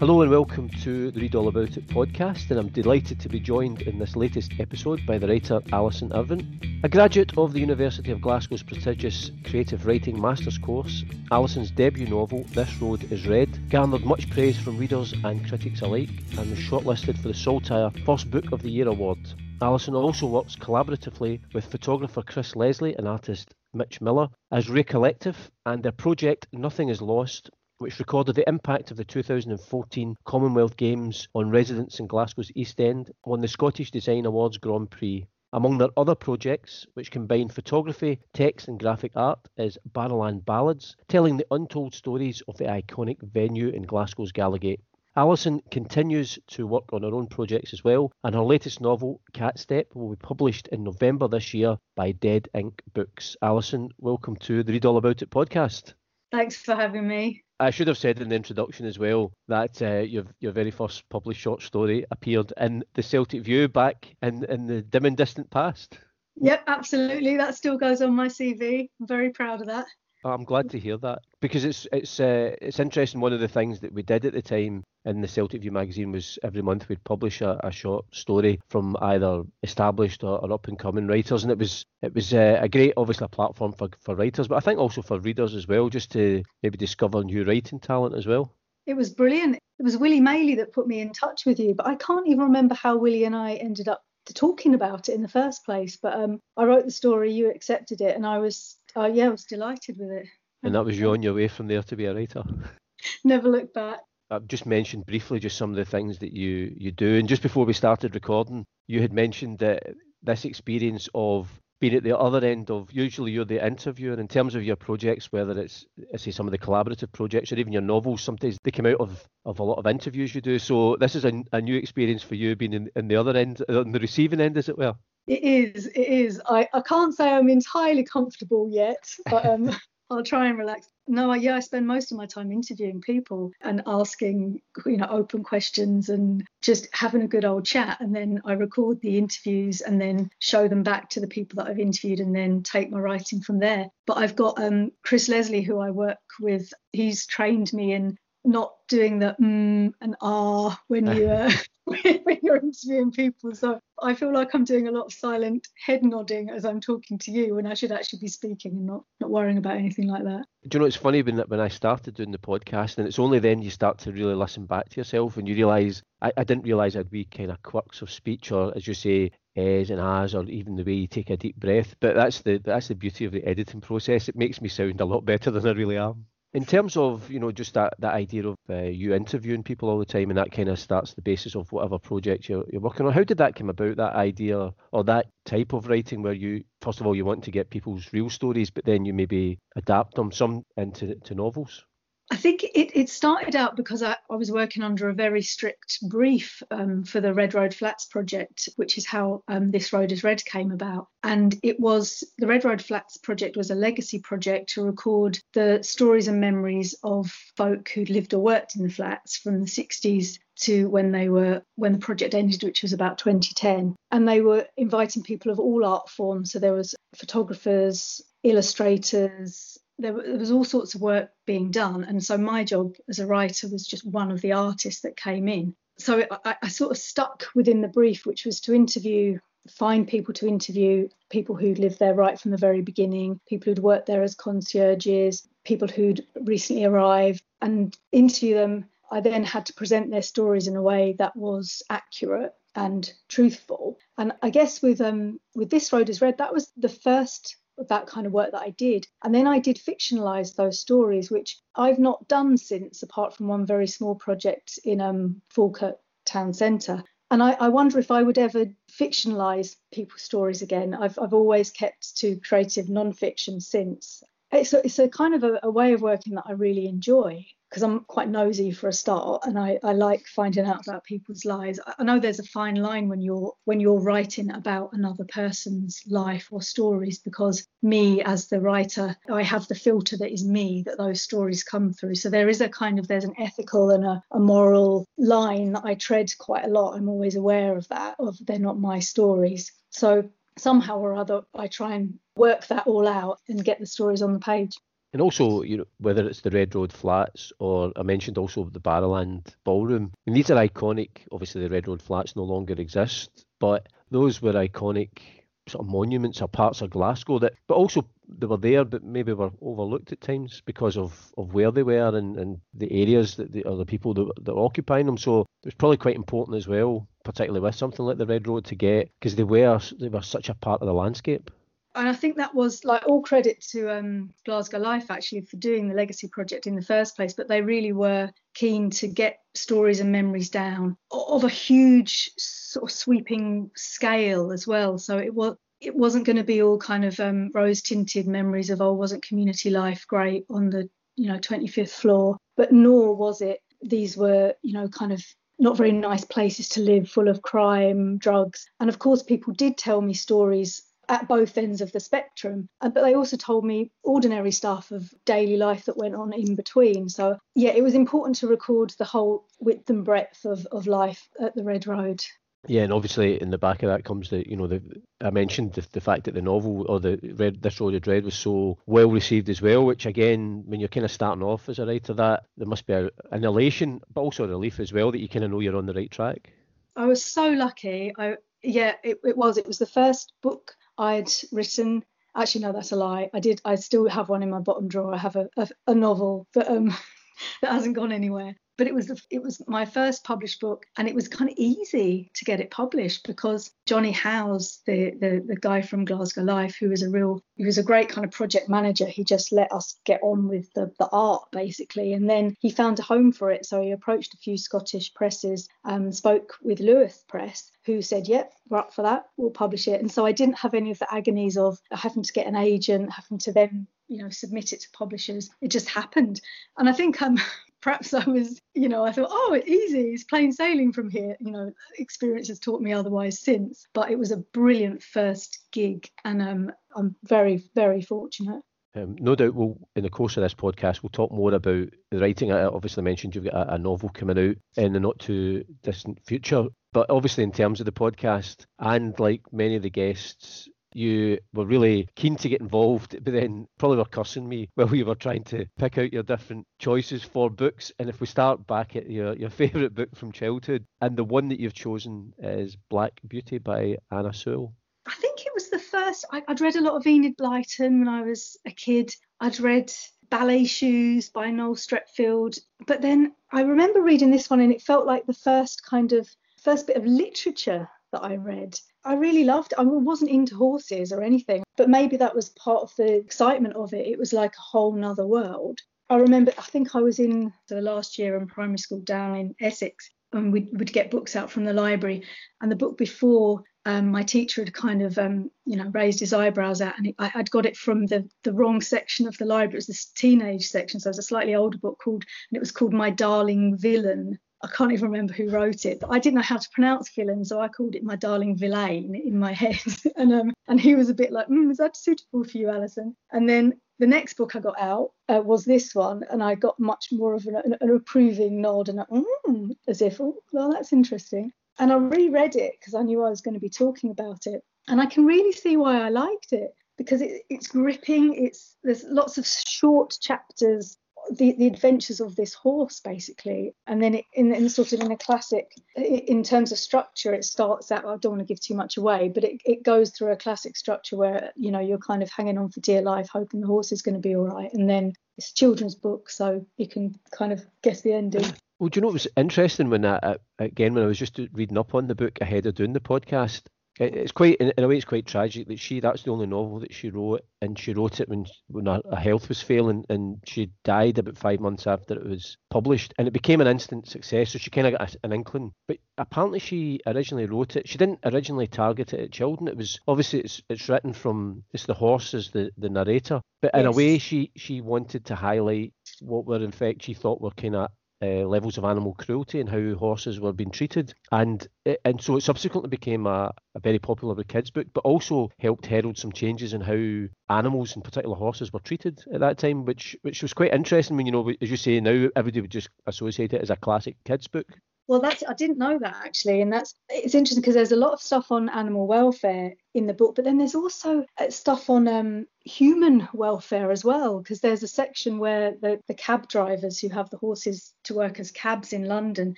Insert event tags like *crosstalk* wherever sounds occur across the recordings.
Hello and welcome to the Read All About It podcast, and I'm delighted to be joined in this latest episode by the writer Alison Irvine. A graduate of the University of Glasgow's prestigious Creative Writing Masters course, Alison's debut novel, This Road is Red, garnered much praise from readers and critics alike and was shortlisted for the Saltire First Book of the Year award. Alison also works collaboratively with photographer Chris Leslie and artist Mitch Miller as Ray Collective, and their project Nothing is Lost which recorded the impact of the 2014 Commonwealth Games on residents in Glasgow's East End, won the Scottish Design Awards Grand Prix. Among their other projects, which combine photography, text, and graphic art, is Barrowland Ballads, telling the untold stories of the iconic venue in Glasgow's Gallowgate. Alison continues to work on her own projects as well, and her latest novel, Cat Step, will be published in November this year by Dead Ink Books. Alison, welcome to the Read All About It podcast. Thanks for having me. I should have said in the introduction as well that uh, your your very first published short story appeared in the Celtic View back in, in the dim and distant past. Yep, absolutely. That still goes on my CV. I'm very proud of that. I'm glad to hear that because it's it's uh, it's interesting. One of the things that we did at the time in the Celtic View magazine was every month we'd publish a, a short story from either established or, or up and coming writers, and it was it was uh, a great, obviously, a platform for for writers, but I think also for readers as well, just to maybe discover new writing talent as well. It was brilliant. It was Willie Maley that put me in touch with you, but I can't even remember how Willie and I ended up talking about it in the first place. But um, I wrote the story, you accepted it, and I was uh, yeah, I was delighted with it. And that was you on your way from there to be a writer. *laughs* Never looked back. I've just mentioned briefly just some of the things that you you do, and just before we started recording, you had mentioned that this experience of being at the other end of usually you're the interviewer in terms of your projects, whether it's I say some of the collaborative projects or even your novels, sometimes they come out of, of a lot of interviews you do. So this is a, a new experience for you being in, in the other end, on the receiving end, as it were. It is, it is. I, I can't say I'm entirely comfortable yet, but um, *laughs* I'll try and relax. No, I, yeah, I spend most of my time interviewing people and asking, you know, open questions and just having a good old chat. And then I record the interviews and then show them back to the people that I've interviewed and then take my writing from there. But I've got um, Chris Leslie, who I work with. He's trained me in not doing the mm and ah when you uh, *laughs* when you're interviewing people. So I feel like I'm doing a lot of silent head nodding as I'm talking to you when I should actually be speaking and not not worrying about anything like that. Do you know it's funny when when I started doing the podcast and it's only then you start to really listen back to yourself and you realise I, I didn't realise I'd be kind of quirks of speech or as you say as and as or even the way you take a deep breath. But that's the that's the beauty of the editing process. It makes me sound a lot better than I really am in terms of you know just that that idea of uh, you interviewing people all the time and that kind of starts the basis of whatever project you're, you're working on. How did that come about that idea or that type of writing where you first of all you want to get people's real stories but then you maybe adapt them some into to novels I think it, it started out because I, I, was working under a very strict brief um, for the Red Road Flats project, which is how um, This Road is Red came about. And it was the Red Road Flats project was a legacy project to record the stories and memories of folk who'd lived or worked in the flats from the 60s to when they were when the project ended which was about 2010 and they were inviting people of all art forms so there was photographers illustrators there, was all sorts of work being done. And so my job as a writer was just one of the artists that came in. So I, I sort of stuck within the brief, which was to interview, find people to interview, people who'd lived there right from the very beginning, people who'd worked there as concierges, people who'd recently arrived, and interview them. I then had to present their stories in a way that was accurate and truthful. And I guess with um with this road is red, that was the first that kind of work that I did. And then I did fictionalize those stories, which I've not done since, apart from one very small project in um, Falkirk Town Centre. And I, I, wonder if I would ever fictionalize people's stories again. I've, I've always kept to creative non-fiction since. It's a, it's a kind of a, a way of working that I really enjoy because I'm quite nosy for a start and I, I like finding out about people's lives. I know there's a fine line when you're when you're writing about another person's life or stories because me as the writer, I have the filter that is me that those stories come through. So there is a kind of there's an ethical and a, a moral line that I tread quite a lot. I'm always aware of that, of they're not my stories. So somehow or other I try and work that all out and get the stories on the page. And also, you know, whether it's the Red Road Flats or I mentioned also the Barrowland Ballroom. Mean, these are iconic. Obviously, the Red Road Flats no longer exist, but those were iconic sort of monuments or parts of Glasgow that, but also they were there, but maybe were overlooked at times because of, of where they were and, and the areas that the, or the people that, that were occupying them. So it was probably quite important as well, particularly with something like the Red Road, to get because they were they were such a part of the landscape and I think that was like all credit to um, Glasgow Life actually for doing the legacy project in the first place. But they really were keen to get stories and memories down of a huge sort of sweeping scale as well. So it was it wasn't going to be all kind of um, rose tinted memories of oh wasn't community life great on the you know 25th floor, but nor was it these were you know kind of not very nice places to live, full of crime, drugs. And of course, people did tell me stories at both ends of the spectrum. Uh, but they also told me ordinary stuff of daily life that went on in between. So, yeah, it was important to record the whole width and breadth of, of life at the Red Road. Yeah, and obviously in the back of that comes the, you know, the I mentioned the, the fact that the novel or the Red This Road is Red was so well received as well. Which again, when you're kind of starting off as a writer, that there must be a, an elation, but also a relief as well that you kind of know you're on the right track. I was so lucky. I yeah, it, it was. It was the first book I'd written. Actually, no, that's a lie. I did. I still have one in my bottom drawer. I have a, a, a novel that um *laughs* that hasn't gone anywhere but it was the, it was my first published book and it was kind of easy to get it published because Johnny Howes the, the the guy from Glasgow Life who was a real he was a great kind of project manager. He just let us get on with the, the art basically. And then he found a home for it. So he approached a few Scottish presses and um, spoke with Luath Press who said yep we're up for that. We'll publish it. And so I didn't have any of the agonies of having to get an agent having to then you know submit it to publishers. It just happened. And i think um perhaps I was, you know, I thought, oh, it's easy, it's plain sailing from here. You know, experience has taught me otherwise since. But it was a brilliant first gig, and um, I'm very, very fortunate. Um, no doubt, we'll in the course of this podcast, we'll talk more about the writing. I obviously mentioned you've got a, a novel coming out in the not too distant future. But obviously, in terms of the podcast, and like many of the guests you were really keen to get involved, but then probably were cursing me *laughs* while we were trying to pick out your different choices for books. And if we start back at your, your *laughs* favourite book from childhood, and the one that you've chosen is Black Beauty by Anna Sewell. I think it was the first, I, would read a lot of Enid Blyton when I was a kid. I'd read Ballet Shoes by Noel Streatfeild. But then I remember reading this one and it felt like the first kind of first bit of literature that I read. I really loved it. I wasn't into horses or anything, but maybe that was part of the excitement of it. It was like a whole nother world. I remember, I think I was in the last year in primary school down in Essex, and we would get books out from the library. And the book before, um, my teacher had kind of, um, you know, raised his eyebrows at, and I, would got it from the the wrong section of the library. It was this teenage section, so it was a slightly older book called, and it was called My Darling Villain I can't even remember who wrote it, but I didn't know how to pronounce villain, so I called it my darling villain in my *laughs* head. and um, and he was a bit like, mm, is that suitable for you, Alison? And then the next book I got out uh, was this one, and I got much more of an, an, an approving nod and a, mm, as if, oh, well, that's interesting. And I reread it because I knew I was going to be talking about it, and I can really see why I liked it because it, it's gripping. It's there's lots of short chapters the, the adventures of this horse basically. And then it, in, in sort of in a classic in terms of structure it starts out i don't want to give too much away but it, it goes through a classic structure where you know you're kind of hanging on for dear life hoping the horse is going to be all right. And then it's a children's book so you can kind of guess the ending. Well, do you know what was interesting when I, again, when I was just reading up on the book ahead of doing the podcast, it's quite in, a way it's quite tragic that she that's the only novel that she wrote and she wrote it when when her, health was failing and she died about five months after it was published and it became an instant success so she kind of got a, an inkling but apparently she originally wrote it she didn't originally target it at children it was obviously it's it's written from it's the horse as the the narrator but in yes. a way she she wanted to highlight what were in fact she thought were kind of uh, levels of animal cruelty and how horses were being treated. And and so it subsequently became a, a very popular with kids book, but also helped herald some changes in how animals, in particular horses, were treated at that time, which which was quite interesting. When you know, as you say now, everybody would just associate it as a classic kids book. Well, that's I didn't know that actually, and that's it's interesting because there's a lot of stuff on animal welfare in the book, but then there's also uh, stuff on um, human welfare as well, because there's a section where the, the cab drivers who have the horses to work as cabs in London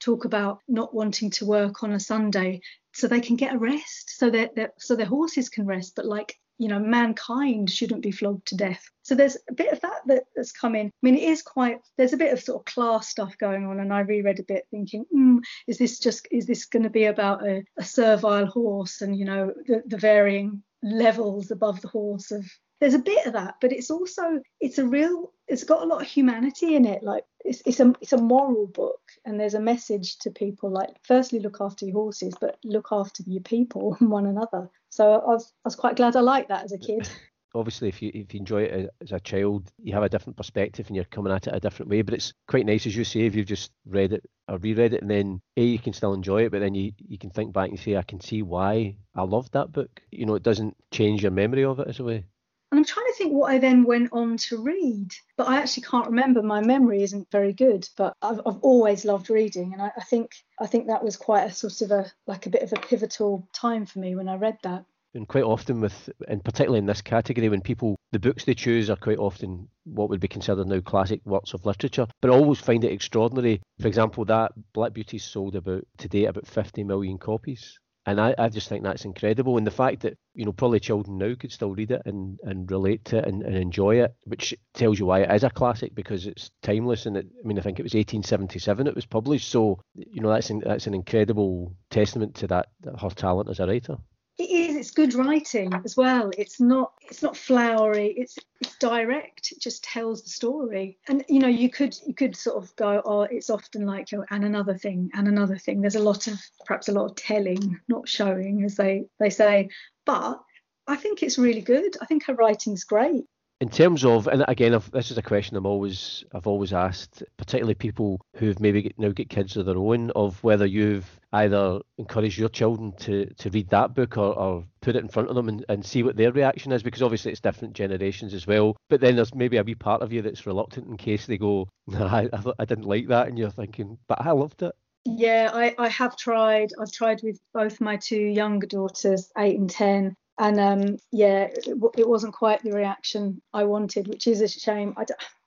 talk about not wanting to work on a Sunday so they can get a rest, so that so their horses can rest, but like you know mankind shouldn't be flogged to death. So there's a bit of that, that that's come in. I mean it is quite there's a bit of sort of class stuff going on and i reread a bit thinking mm, is this just is this going to be about a, a servile horse and you know the, the varying levels above the horse of there's a bit of that but it's also it's a real it's got a lot of humanity in it. Like it's, it's a it's a moral book and there's a message to people like firstly look after your horses but look after your people and *laughs* one another so I was, I was quite glad I liked that as a kid. *laughs* Obviously, if you if you enjoy it as a child, you have a different perspective and you're coming at it a different way. But it's quite nice, as you say, if you've just read it or reread it, and then a you can still enjoy it, but then you you can think back and say, I can see why I loved that book. You know, it doesn't change your memory of it as a way. And I'm trying to think what I then went on to read, but I actually can't remember. My memory isn't very good, but I've, I've always loved reading, and I, I think I think that was quite a sort of a like a bit of a pivotal time for me when I read that. And quite often with, and particularly in this category, when people, the books they choose are quite often what would be considered now classic works of literature, but I always find it extraordinary. For example, that Black Beauty sold about, today, about 50 million copies. And I, I just think that's incredible. And the fact that, you know, probably children now could still read it and, and relate to it and, and enjoy it, which tells you why it is a classic because it's timeless. And it, I mean, I think it was 1877 it was published. So, you know, that's, an, that's an incredible testament to that, that her talent as a writer good writing as well. It's not it's not flowery. It's it's direct. It just tells the story. And you know you could you could sort of go oh it's often like you and another thing and another thing. There's a lot of perhaps a lot of telling not showing as they they say. But I think it's really good. I think her writing's great in terms of, and again, I've, this is a question I'm always, I've always asked, particularly people who've maybe get, now get kids of their own, of whether you've either encouraged your children to, to read that book or, or put it in front of them and, and see what their reaction is, because obviously it's different generations as well. But then there's maybe a wee part of you that's reluctant in case they go, nah, I, I didn't like that, and you're thinking, but I loved it. Yeah, I, I have tried. I've tried with both my two younger daughters, eight and ten, and um, yeah, it, it, wasn't quite the reaction I wanted, which is a shame.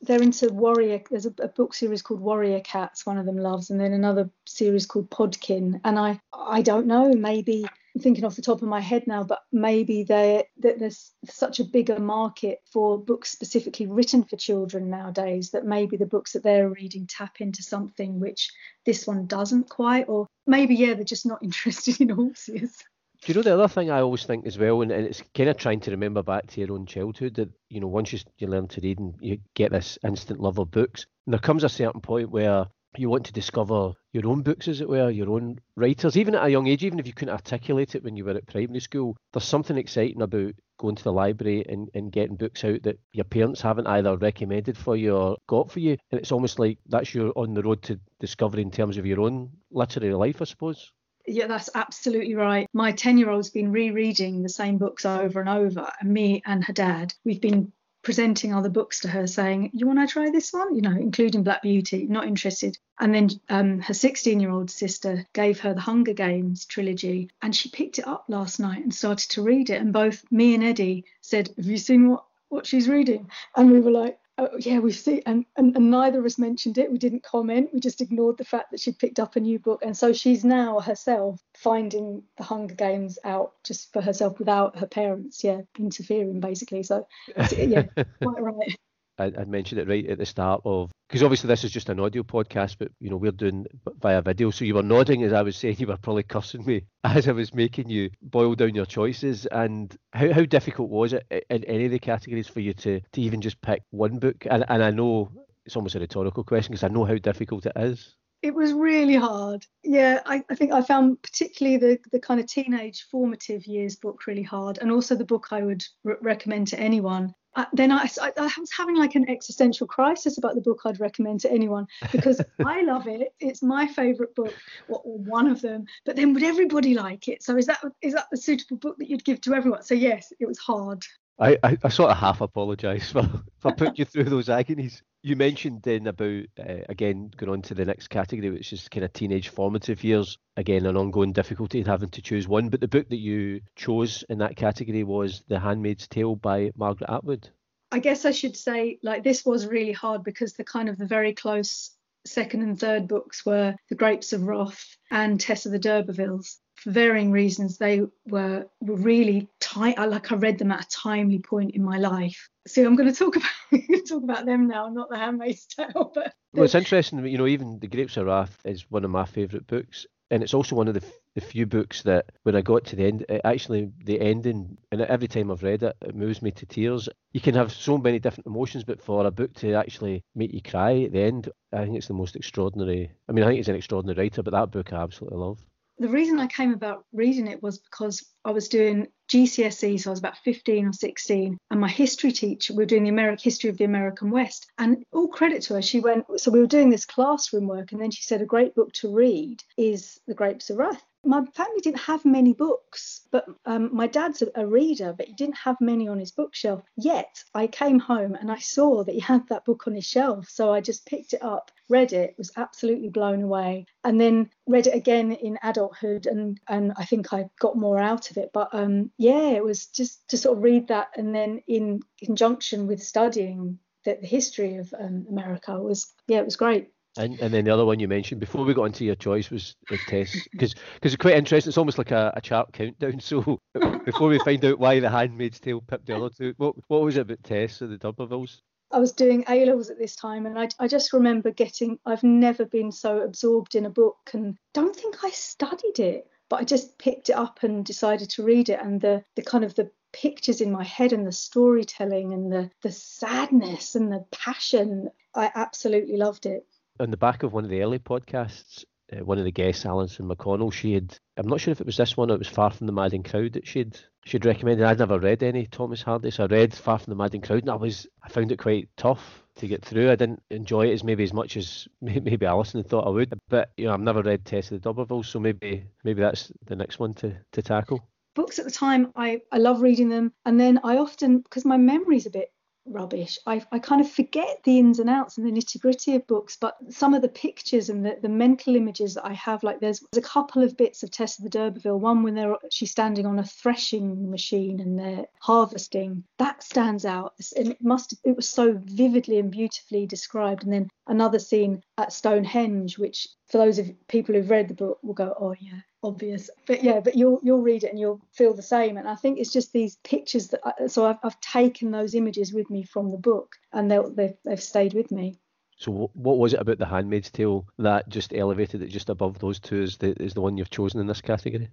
they're into warrior. There's a, a, book series called Warrior Cats. One of them loves, and then another series called Podkin. And I, I don't know. Maybe I'm thinking off the top of my head now, but maybe that there's such a bigger market for books specifically written for children nowadays that maybe the books that they're reading tap into something which this one doesn't quite, or maybe yeah, they're just not *laughs* interested in horses. Do you know the other thing I always think as well, and, and it's kind of trying to remember back to your own childhood that you know once you, you learn to read and you get this instant love of books, and there comes a certain point where you want to discover your own books, as it were, your own writers, even at a young age, even if you couldn't articulate it when you were at primary school. There's something exciting about going to the library and, and getting books out that your parents haven't either recommended for you or got for you. And it's almost like that's your on the road to discovery in terms of your own literary life, I suppose. Yeah, that's absolutely right. My 10 year old's been rereading the same books over and over, and me and her dad, we've been presenting other books to her saying, You want to try this one? You know, including Black Beauty, not interested. And then um, her 16 year old sister gave her the Hunger Games trilogy, and she picked it up last night and started to read it. And both me and Eddie said, Have you seen what, what she's reading? And we were like, oh, yeah, we've seen, and, and, and neither of us mentioned it. We didn't comment. We just ignored the fact that she'd picked up a new book. And so she's now herself finding the Hunger Games out just for herself without her parents, yeah, interfering basically. So, yeah, *laughs* quite right. I, I mentioned it right at the start of because obviously this is just an audio podcast, but you know we're doing via video. So you were nodding as I was saying. *laughs* You were probably cursing me *laughs* as I was making you boil down your choices. And how, how difficult was it in any of the categories for you to to even just pick one book? And and I know it's almost a rhetorical question because I know how difficult it is. It was really hard. Yeah, I, I think I found particularly the the kind of teenage formative years book really hard, and also the book I would re- recommend to anyone uh, then I, I, was having like an existential crisis about the book I'd recommend to anyone because *laughs* I love it. It's my favourite book, or, or, one of them. But then would everybody like it? So is that is that the suitable book that you'd give to everyone? So yes, it was hard. I, I, I sort of half apologise *laughs* for, for putting you through those agonies. You mentioned then about, uh, again, going on to the next category, which is kind of teenage formative years. Again, an ongoing difficulty in having to choose one. But the book that you chose in that category was The Handmaid's Tale by Margaret Atwood. I guess I should say, like, this was really hard because the kind of the very close second and third books were The Grapes of Wrath and Tess of the D'Urbervilles varying reasons, they were, really tight. Like I read them at a timely point in my life. So I'm going to talk *laughs* about talk about them now, not The Handmaid's *laughs* Tale. But well, it's interesting. You know, even The Grapes of Wrath is one of my favourite books, and it's also one of the, the few books that when I got to the end, actually the ending, and every time I've read it, it moves me to tears. You can have so many different emotions, but for a book to actually make you cry at the end, I think it's the most extraordinary. I mean, I think he's an extraordinary writer, but that book I absolutely love the reason I came about reading it was because I was doing GCSE, so I was about 15 or 16, and my history teacher, we were doing the American history of the American West, and all credit to her, she went, so we were doing this classroom work, and then she said a great book to read is The Grapes of Wrath my family didn't have many books, but um, my dad's a, reader, but he didn't have many on his bookshelf. Yet I came home and I saw that he had that book on his shelf. So I just picked it up, read it, was absolutely blown away, and then read it again in adulthood. And, and I think I got more out of it. But um, yeah, it was just to sort of read that and then in conjunction with studying the, the history of um, America was, yeah, it was great. And, and then the other one you mentioned before we got into your choice was, was Tess, because because it's quite interesting. It's almost like a, a chart countdown. *laughs* So before we find out why the Handmaid's Tale pipped the other two, what what was it about Tess or the D'Urbervilles? I was doing A levels at this time, and I, I just remember getting. I've never been so absorbed in a book, and don't think I studied it, but I just picked it up and decided to read it, and the the kind of the pictures in my head and the storytelling and the the sadness and the passion. I absolutely loved it on the back of one of the early podcasts, uh, one of the guests, Alison McConnell, she had, I'm not sure if it was this one or it was Far From the Madding Crowd that she'd she'd recommended. I'd never read any Thomas Hardy, so I read Far From the Madding Crowd and I was I found it quite tough to get through. I didn't enjoy it as maybe as much as *laughs* maybe Alison had thought I would. But you know, I've never read Tess of the D'Urbervilles, so maybe maybe that's the next one to, to tackle books at the time I, I love reading them and then i often because my memory's a bit rubbish. I, I kind of forget the ins and outs and the nitty gritty of books, but some of the pictures and the, the mental images that I have, like there's, there's a couple of bits of Tess of the D'Urberville, one when they're she's standing on a threshing machine and they're harvesting. That stands out. And it must it was so vividly and beautifully described. And then another scene at Stonehenge, which for those of people who've read the book will go, oh yeah, obvious. But yeah, but you'll you'll read it and you'll feel the same. And I think it's just these pictures that. I, so I've, I've taken those images with me from the book, and they've they've stayed with me. So what was it about the Handmaid's Tale that just elevated it just above those two is the is the one you've chosen in this category?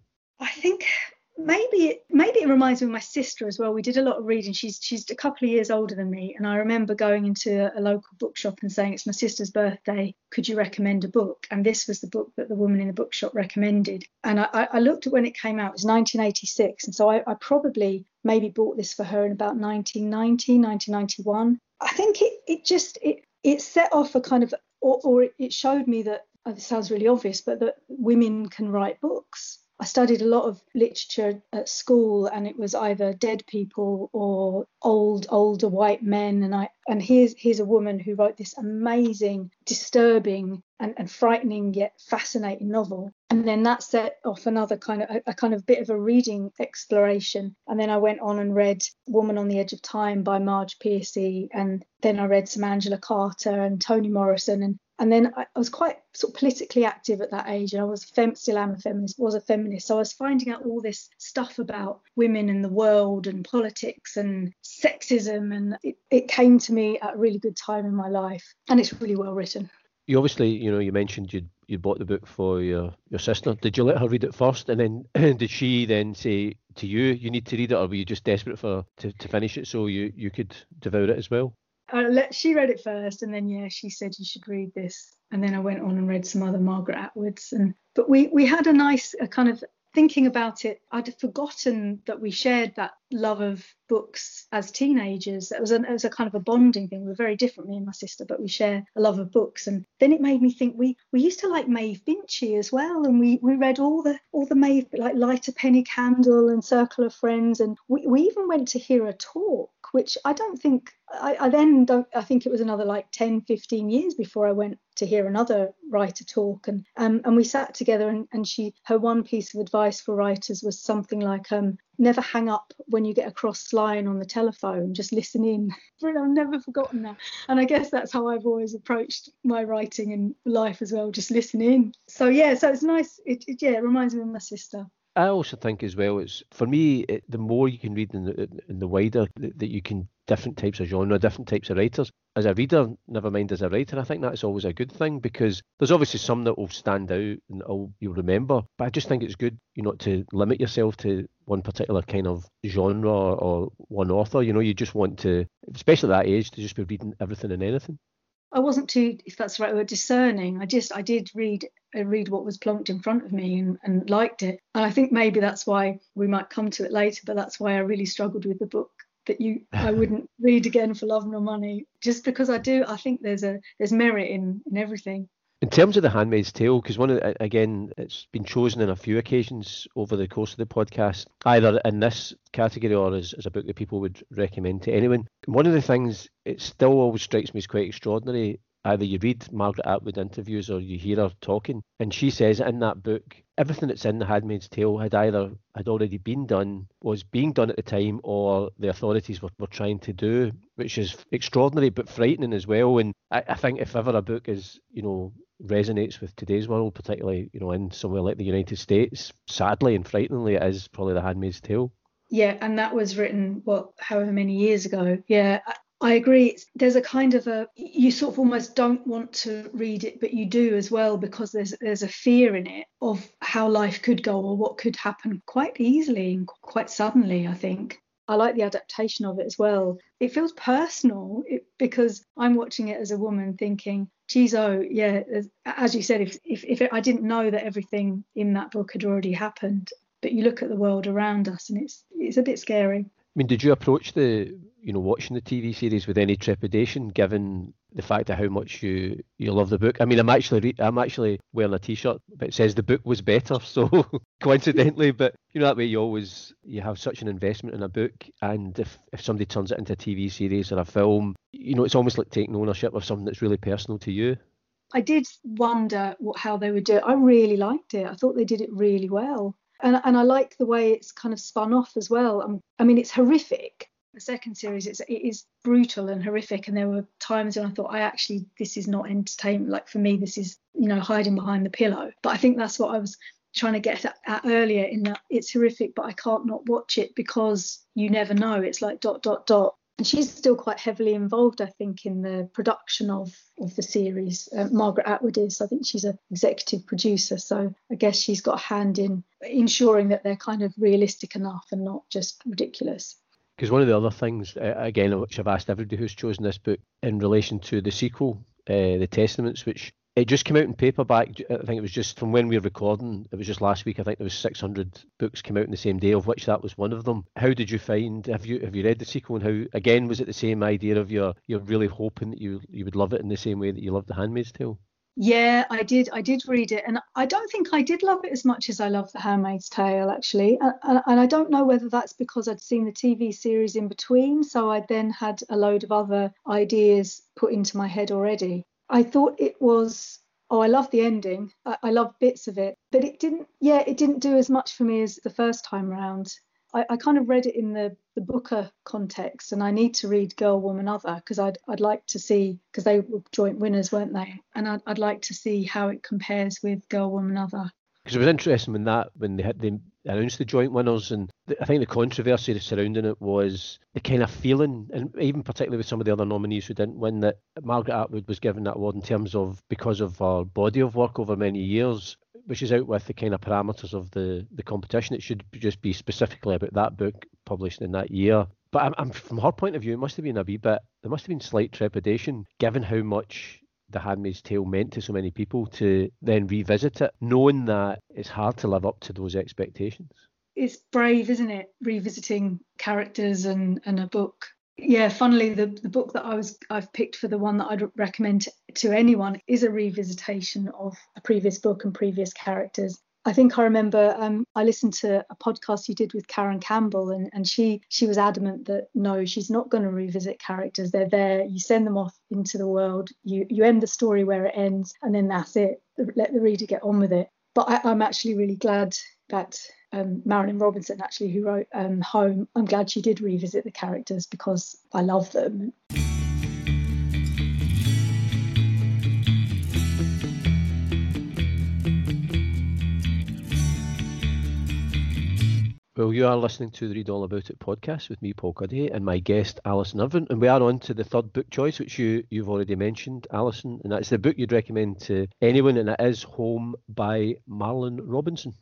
Maybe it maybe it reminds me of my sister as well. We did a lot of reading. She's she's a couple of years older than me, and I remember going into a local bookshop and saying, "It's my sister's birthday. Could you recommend a book?" And this was the book that the woman in the bookshop recommended. And I, I looked at when it came out. It was 1986, and so I, I probably maybe bought this for her in about 1990, 1991. I think it it just it it set off a kind of or, or it showed me that. Oh, this sounds really obvious, but that women can write books I studied a lot of literature at school, and it was either dead people or old, older white men. And I and here's here's a woman who wrote this amazing, disturbing, and, and frightening yet fascinating novel. And then that set off another kind of a, a kind of bit of a reading exploration. And then I went on and read Woman on the Edge of Time by Marge Piercy, and then I read some Angela Carter and Toni Morrison, and and then I, I, was quite sort of politically active at that age, and I was fem- still am a feminist, was a feminist. So I was finding out all this stuff about women and the world and politics and sexism, and it, it came to me at a really good time in my life, and it's really well written. You obviously, you know, you mentioned you you bought the book for your your sister. Did you let her read it first, and then *clears throat* did she then say to you, you need to read it, or were you just desperate for to, to finish it so you you could devour it as well? Let, she read it first, and then yeah, she said you should read this, and then I went on and read some other Margaret Atwoods, and but we we had a nice a kind of thinking about it, I'd forgotten that we shared that love of books as teenagers. It was, a, it was a kind of a bonding thing. We're very different, me and my sister, but we share a love of books. And then it made me think we we used to like Maeve Binchy as well, and we we read all the all the Maeve like Light a Penny Candle and Circle of Friends, and we, we even went to hear a talk which I don't think I, I, then don't I think it was another like 10 15 years before I went to hear another writer talk. And um, and we sat together and, and she her one piece of advice for writers was something like um, never hang up when you get a cross line on the telephone just listen in. *laughs* I've never forgotten that. And I guess that's how I've always approached my writing and life as well just listen in. So yeah so it's nice it, it yeah it reminds me of my sister I also think as well, it's for me, it, the more you can read in the, in the wider that, that you can different types of genre, different types of writers. As a reader, never mind as a writer, I think that's always a good thing because there's obviously some that will stand out and you'll remember. But I just think it's good, you know, to limit yourself to one particular kind of genre or one author. You know, you just want to, especially at that age, to just be reading everything and anything. I wasn't too, if that's the right word, discerning. I just, I did read, uh, read what was plonked in front of me and, and liked it. And I think maybe that's why we might come to it later, but that's why I really struggled with the book that you I *laughs* wouldn't read again for love nor money. Just because I do, I think there's a there's merit in in everything. In terms of the Handmaid's Tale, because one of the, again, it's been chosen on a few occasions over the course of the podcast, either in this category or as, as a book that people would recommend to anyone. One of the things it still always strikes me as quite extraordinary. Either you read Margaret Atwood interviews or you hear her talking, and she says in that book everything that's in the Handmaid's Tale had either had already been done, was being done at the time, or the authorities were, were trying to do, which is extraordinary but frightening as well. And I, I think if ever a book is, you know, resonates with today's world, particularly you know in somewhere like the United States. Sadly and frighteningly, it is probably The Handmaid's Tale. Yeah, and that was written what however many years ago. Yeah, I agree. There's a kind of a you sort of almost don't want to read it, but you do as well because there's there's a fear in it of how life could go or what could happen quite easily and quite suddenly. I think. I like the adaptation of it as well. It feels personal because I'm watching it as a woman thinking, geez, oh, yeah, as you said, if, if, if it, I didn't know that everything in that book had already happened, but you look at the world around us and it's it's a bit scary. I mean, did you approach the, you know, watching the TV series with any trepidation, given the fact of how much you you love the book? I mean, I'm actually re- I'm actually wearing a T-shirt that says the book was better, *laughs* so coincidentally, but you know that way you always you have such an investment in a book, and if if somebody turns it into a TV series or a film, you know, it's almost like taking ownership of something that's really personal to you. I did wonder what, how they would do it. I really liked it. I thought they did it really well and, and I like the way it's kind of spun off as well. Um, I mean, it's horrific. The second series, it's, it is brutal and horrific, and there were times when I thought, I actually, this is not entertainment. Like for me, this is, you know, hiding behind the pillow. But I think that's what I was trying to get at, earlier in that it's horrific, but I can't not watch it because you never know. It's like dot dot dot and she's still quite heavily involved, I think, in the production of of the series. Uh, Margaret Atwood is. I think she's an executive producer, so I guess she's got a hand in ensuring that they're kind of realistic enough and not just ridiculous. Because one of the other things, uh, again, which I've asked everybody who's chosen this book in relation to the sequel, uh, the Testaments, which it just came out in paperback. I think it was just from when we were recording. It was just last week. I think there was 600 books came out in the same day, of which that was one of them. How did you find? Have you have you read the sequel? And how again was it the same idea of your you're really hoping that you you would love it in the same way that you loved The Handmaid's Tale? Yeah, I did. I did read it, and I don't think I did love it as much as I love The Handmaid's Tale, actually. And, and I don't know whether that's because I'd seen the TV series in between, so I then had a load of other ideas put into my head already. I thought it was oh i love the ending I, I love bits of it but it didn't yeah it didn't do as much for me as the first time round I, I kind of read it in the the booker context and i need to read girl woman other because I'd, I'd like to see because they were joint winners weren't they? And I'd, I'd like to see how it compares with girl woman other. Because it was interesting when that when they had they announced the joint winners, and the, I think the controversy surrounding it was the kind of feeling, and even particularly with some of the other nominees who didn't win, that Margaret Atwood was given that award in terms of because of her body of work over many years, which is out with the kind of parameters of the the competition. It should just be specifically about that book published in that year. But I'm, I'm, from her point of view, it must have been a wee bit. There must have been slight trepidation, given how much The Handmaid's Tale meant to so many people to then revisit it, knowing that it's hard to live up to those expectations. It's brave, isn't it? Revisiting characters and, and a book. Yeah, funnily, the, the book that I was I've picked for the one that I'd recommend to, anyone is a revisitation of a previous book and previous characters. I think I remember um, I listened to a podcast you did with Karen Campbell, and, and she she was adamant that no, she's not going to revisit characters. They're there. You send them off into the world. You you end the story where it ends, and then that's it. Let the reader get on with it. But I, am actually really glad that um, Marilynne Robinson, actually who wrote um, Home, I'm glad she did revisit the characters because I love them. Well, you are listening to the Read All About It podcast with me, Paul Cuddihy, and my guest, Alison Irvine. And we are on to the third book choice, which you, you've already mentioned, Alison. And that's the book you'd recommend to anyone, and it is Home by Marilynne Robinson.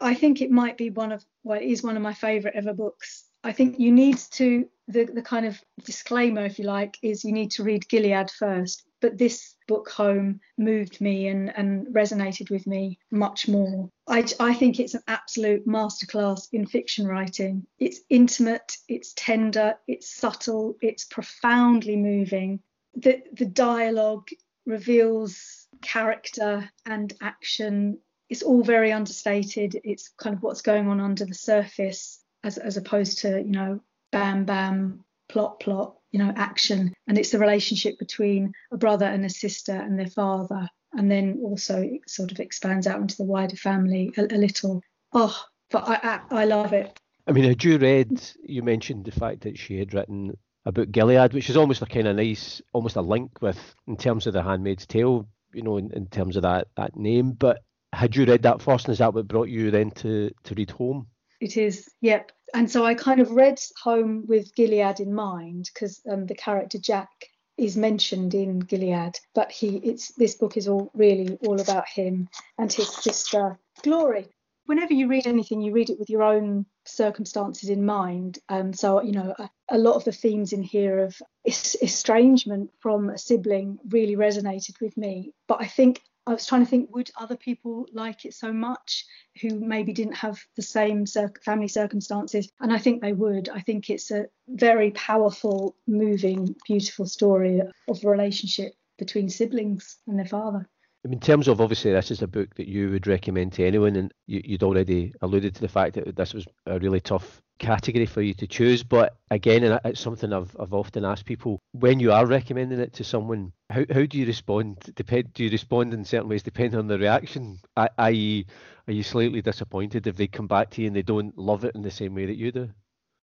I think it might be one of, well, it is one of my favourite ever books. I think you need to, the, the kind of disclaimer, if you like, is you need to read Gilead first. But this book, Home, moved me and, and resonated with me much more. I, I think it's an absolute masterclass in fiction writing. It's intimate, it's tender, it's subtle, it's profoundly moving. The, the dialogue reveals character and action. It's all very understated. It's kind of what's going on under the surface as, as opposed to, you know, bam, bam, plot, plot you know, action. And it's the relationship between a brother and a sister and their father. And then also it sort of expands out into the wider family a, a little. Oh, but I, I, I love it. I mean, had you read, you mentioned the fact that she had written about Gilead, which is almost a kind of nice, almost a link with, in terms of The Handmaid's Tale, you know, in, in terms of that, that name. But had you read that first, and is that what brought you then to, to read Home? It is, yep and so I kind of read Home with Gilead in mind because um, the character Jack is mentioned in Gilead, but he it's this book is all really all about him and his sister Glory. Whenever you read anything, you read it with your own circumstances in mind. Um, so you know a, a lot of the themes in here of estrangement from a sibling really resonated with me. But I think I was trying to think, would other people like it so much who maybe didn't have the same family circumstances? And I think they would. I think it's a very powerful, moving, beautiful story of relationship between siblings and their father. In terms of obviously, this is a book that you would recommend to anyone, and you, would already alluded to the fact that this was a really tough category for you to choose. But again, and it's something I've, I've often asked people when you are recommending it to someone, how, how do you respond? Depend, do you respond in certain ways depending on the reaction? I, i.e., are you slightly disappointed if they come back to you and they don't love it in the same way that you do?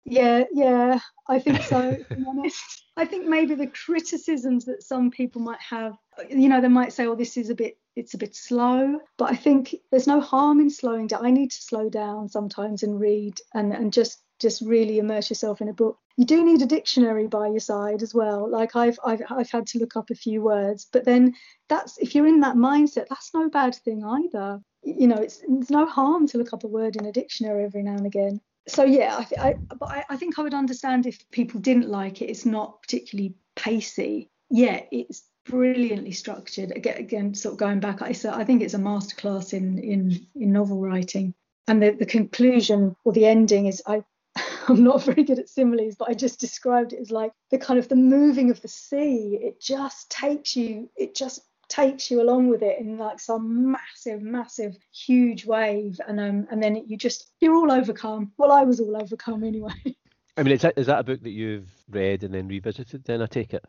Yeah, yeah, I think so. *laughs* honest, I think maybe the criticisms that some people might have, you know, they might say, "Oh, this is a bit, it's a bit slow," but I think there's no harm in slowing down. I need to slow down sometimes and read and and just just really immerse yourself in a book. You do need a dictionary by your side as well. Like I've I've I've had to look up a few words, but then that's if you're in that mindset, that's no bad thing either. You know, it's it's no harm to look up a word in a dictionary every now and again so yeah, I, th- I, but I, I think I would understand if people didn't like it. It's not particularly pacey. Yeah, it's brilliantly structured. Again, again sort of going back, I, I think it's a masterclass in in in novel writing. And the, the conclusion or the ending is I *laughs* I'm not very good at similes, but I just described it as like the kind of the moving of the sea. It just takes you, it just takes you along with it in like some massive, massive, huge wave, and um, and then you just you're all overcome. Well, I was all overcome anyway. *laughs* I mean, is that is that a book that you've read and then revisited? Then I take it.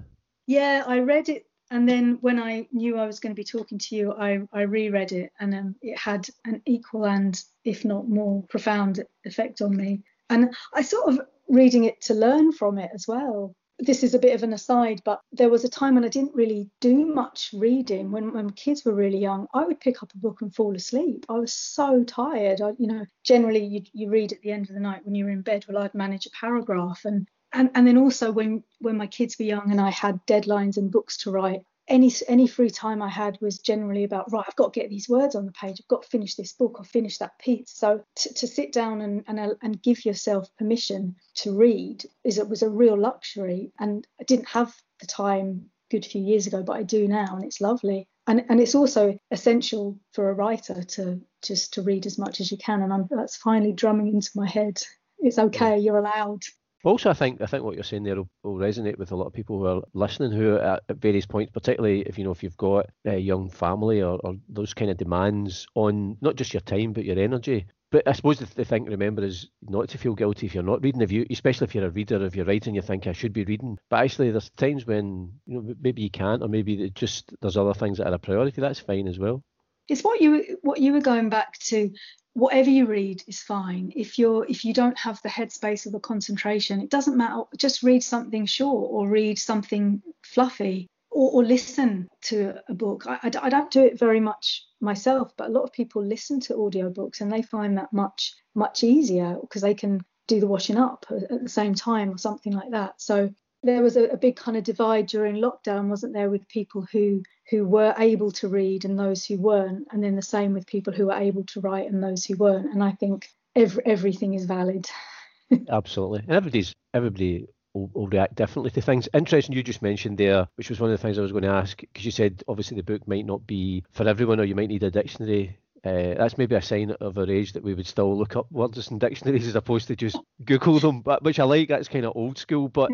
Yeah, I read it, and then when I knew I was going to be talking to you, I I reread it, and um, it had an equal and if not more profound effect on me. And I sort of reading it to learn from it as well this is a bit of an aside, but there was a time when I didn't really do much reading. When, when kids were really young, I would pick up a book and fall asleep. I was so tired. I, you know, generally you, you read at the end of the night when you're in bed. Well, I'd manage a paragraph, and and and then also when when my kids were young and I had deadlines and books to write, any any free time I had was generally about right. I've got to get these words on the page. I've got to finish this book or finish that piece. So to, to sit down and, and uh, and give yourself permission to read is it was a real luxury, and I didn't have the time good few years ago, but I do now, and it's lovely. And and it's also essential for a writer to just to read as much as you can, and I'm, that's finally drumming into my head. It's okay, you're allowed. Also, I think I think what you're saying there will, will, resonate with a lot of people who are listening, who at, various points, particularly if you know if you've got a young family or, or, those kind of demands on not just your time but your energy. But I suppose the, the thing to remember is not to feel guilty if you're not reading. If you, especially if you're a reader, if you're writing, you think I should be reading. But actually, there's times when you know maybe you can't, or maybe just there's other things that are a priority. That's fine as well. It's what you what you were going back to whatever you read is fine. If you're if you don't have the headspace or the concentration it doesn't matter. Just read something short or read something fluffy or, or listen to a book. I, I, I, don't do it very much myself but a lot of people listen to audiobooks and they find that much much easier because they can do the washing up at the same time or something like that. So there was a, a, big kind of divide during lockdown, wasn't there, with people who who were able to read and those who weren't, and then the same with people who were able to write and those who weren't. And I think every, everything is valid. *laughs* Absolutely, and everybody's everybody will, will, react differently to things. Interesting, you just mentioned there, which was one of the things I was going to ask, because you said obviously the book might not be for everyone, or you might need a dictionary uh, that's maybe a sign of our age that we would still look up words in dictionaries as opposed to just *laughs* Google them, but which I like. That's kind of old school. But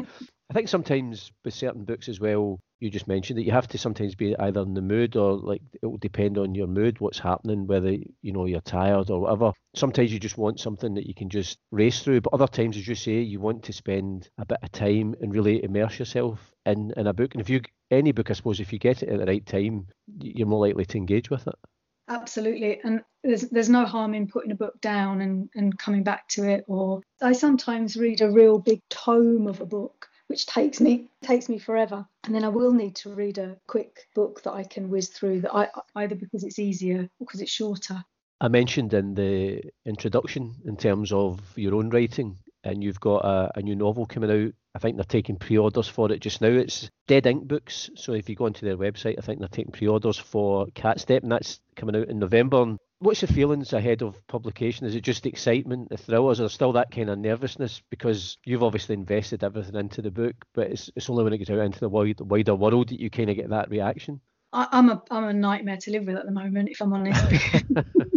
I think sometimes with certain books as well, you just mentioned that you have to sometimes be either in the mood or like it will depend on your mood, what's happening, whether you know you're tired or whatever. Sometimes you just want something that you can just race through, but other times, as you say, you want to spend a bit of time and really immerse yourself in in a book. And if you any book, I suppose, if you get it at the right time, you're more likely to engage with it. Absolutely. And there's there's no harm in putting a book down and, and coming back to it. Or I sometimes read a real big tome of a book, which takes me takes me forever. And then I will need to read a quick book that I can whiz through that I either because it's easier or because it's shorter. I mentioned in the introduction in terms of your own writing and you've got a, a new novel coming out. I think they're taking pre-orders for it just now. It's Dead Ink Books. So if you go onto their website, I think they're taking pre-orders for Cat Step, and that's coming out in November. And what's your feelings ahead of publication? Is it just excitement, the thrill, or is there still that kind of nervousness because you've obviously invested everything into the book, but it's it's only when it gets out into the wide, wider world that you kind of get that reaction. I, I'm a I'm a nightmare to live with at the moment, if I'm honest. *laughs* *laughs*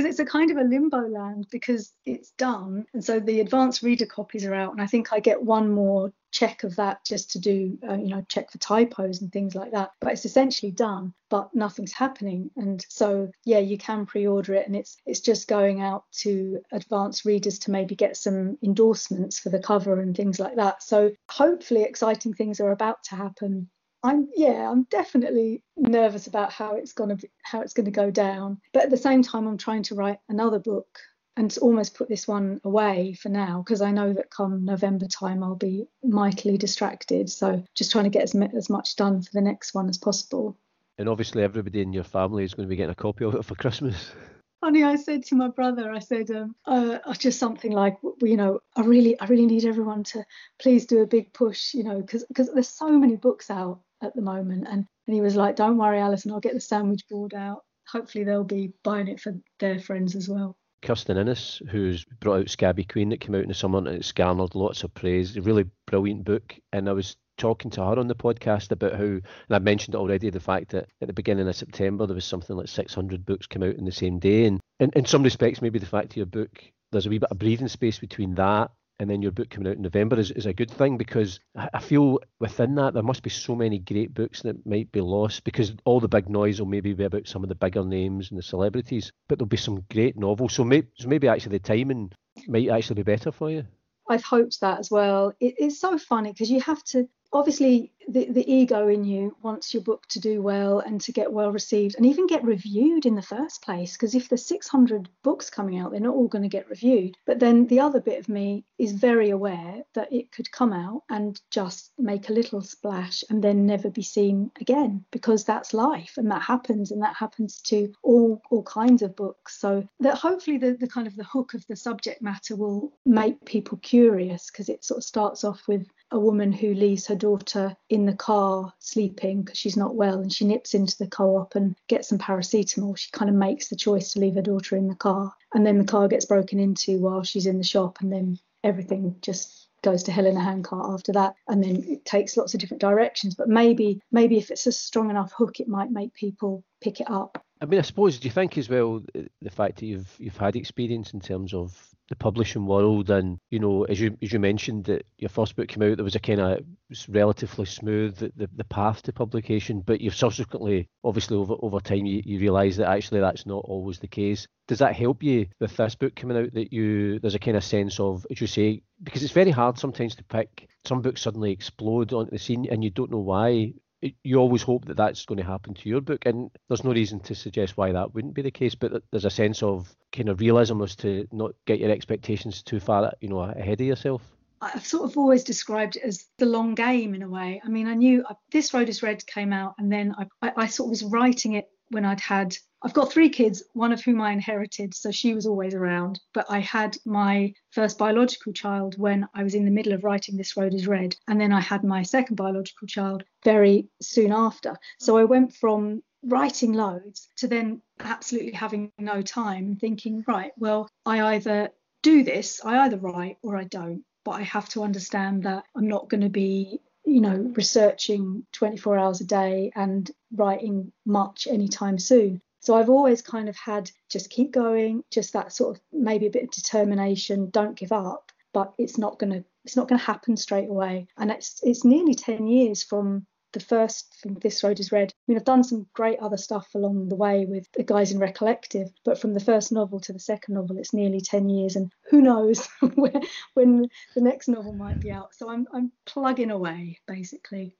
because it's a kind of a limbo land because it's done and so the advanced reader copies are out and i think i get one more check of that just to do uh, you know check for typos and things like that but it's essentially done but nothing's happening. And so yeah you can pre-order it and it's it's just going out to advanced readers to maybe get some endorsements for the cover and things like that. So hopefully exciting things are about to happen I'm yeah, I'm definitely nervous about how it's gonna be, how it's gonna go down. But at the same time, I'm trying to write another book and almost put this one away for now because I know that come November time I'll be mightily distracted. So just trying to get as, as much done for the next one as possible. And obviously, everybody in your family is going to be getting a copy of it for Christmas. *laughs* funny i said to my brother i said um, uh, just something like you know i really i really need everyone to please do a big push you know because because there's so many books out at the moment and and he was like don't worry alison i'll get the sandwich board out hopefully they'll be buying it for their friends as well Kirstin Innes, who's brought out Scabby Queen that came out in the summer and it's garnered lots of praise. A really brilliant book. And I was talking to her on the podcast about how, and I mentioned already, the fact that at the beginning of September there was something like 600 books come out in the same day. And in, in some respects, maybe the fact of your book, there's a wee bit of breathing space between that and then your book coming out in November is, is a good thing because I feel within that there must be so many great books that might be lost because all the big noise will maybe be about some of the bigger names and the celebrities, but there'll be some great novels. So maybe, so maybe actually the timing might actually be better for you. I've hoped that as well. It is so funny because you have to obviously the, the ego in you wants your book to do well and to get well received and even get reviewed in the first place because if there's 600 books coming out they're not all going to get reviewed. But then the other bit of me is very aware that it could come out and just make a little splash and then never be seen again because that's life and that happens and that happens to all all kinds of books. So that hopefully the, the kind of the hook of the subject matter will make people curious because it sort of starts off with a woman who leaves her daughter in the car sleeping because she's not well and she nips into the co-op and gets some paracetamol she kind of makes the choice to leave her daughter in the car and then the car gets broken into while she's in the shop and then everything just goes to hell in a handcart after that and then it takes lots of different directions but maybe maybe if it's a strong enough hook it might make people pick it up I mean, I suppose. Do you think as well the fact that you've you've had experience in terms of the publishing world, and you know, as you as you mentioned that your first book came out, there was a kind of relatively smooth the, the, path to publication, but you've subsequently, obviously over over time, you, you realise that actually that's not always the case. Does that help you with this book coming out? That you there's a kind of sense of, as you say, because it's very hard sometimes to pick. Some books suddenly explode onto the scene, and you don't know why you always hope that that's going to happen to your book, and there's no reason to suggest why that wouldn't be the case. But there's a sense of kind of realism as to not get your expectations too far, you know, ahead of yourself. I've sort of always described it as the long game in a way. I mean, I knew I, uh, this Road is Red came out, and then I, I, I sort of was writing it when I'd had I've got three kids, one of whom I inherited, so she was always around. But I had my first biological child when I was in the middle of writing This Road is Red. And then I had my second biological child very soon after. So I went from writing loads to then absolutely having no time thinking, right, well, I either do this, I either write or I don't. But I have to understand that I'm not going to be you know, researching 24 hours a day and writing much anytime soon. So I've always kind of had just keep going, just that sort of maybe a bit of determination, don't give up, but it's not going to it's not going to happen straight away. And it's it's nearly 10 years from the first from This Road is Red. I mean, I've done some great other stuff along the way with the guys in Recollective, but from the first novel to the second novel, it's nearly 10 years, and who knows *laughs* when the next novel might be out. So I'm, I'm plugging away, basically.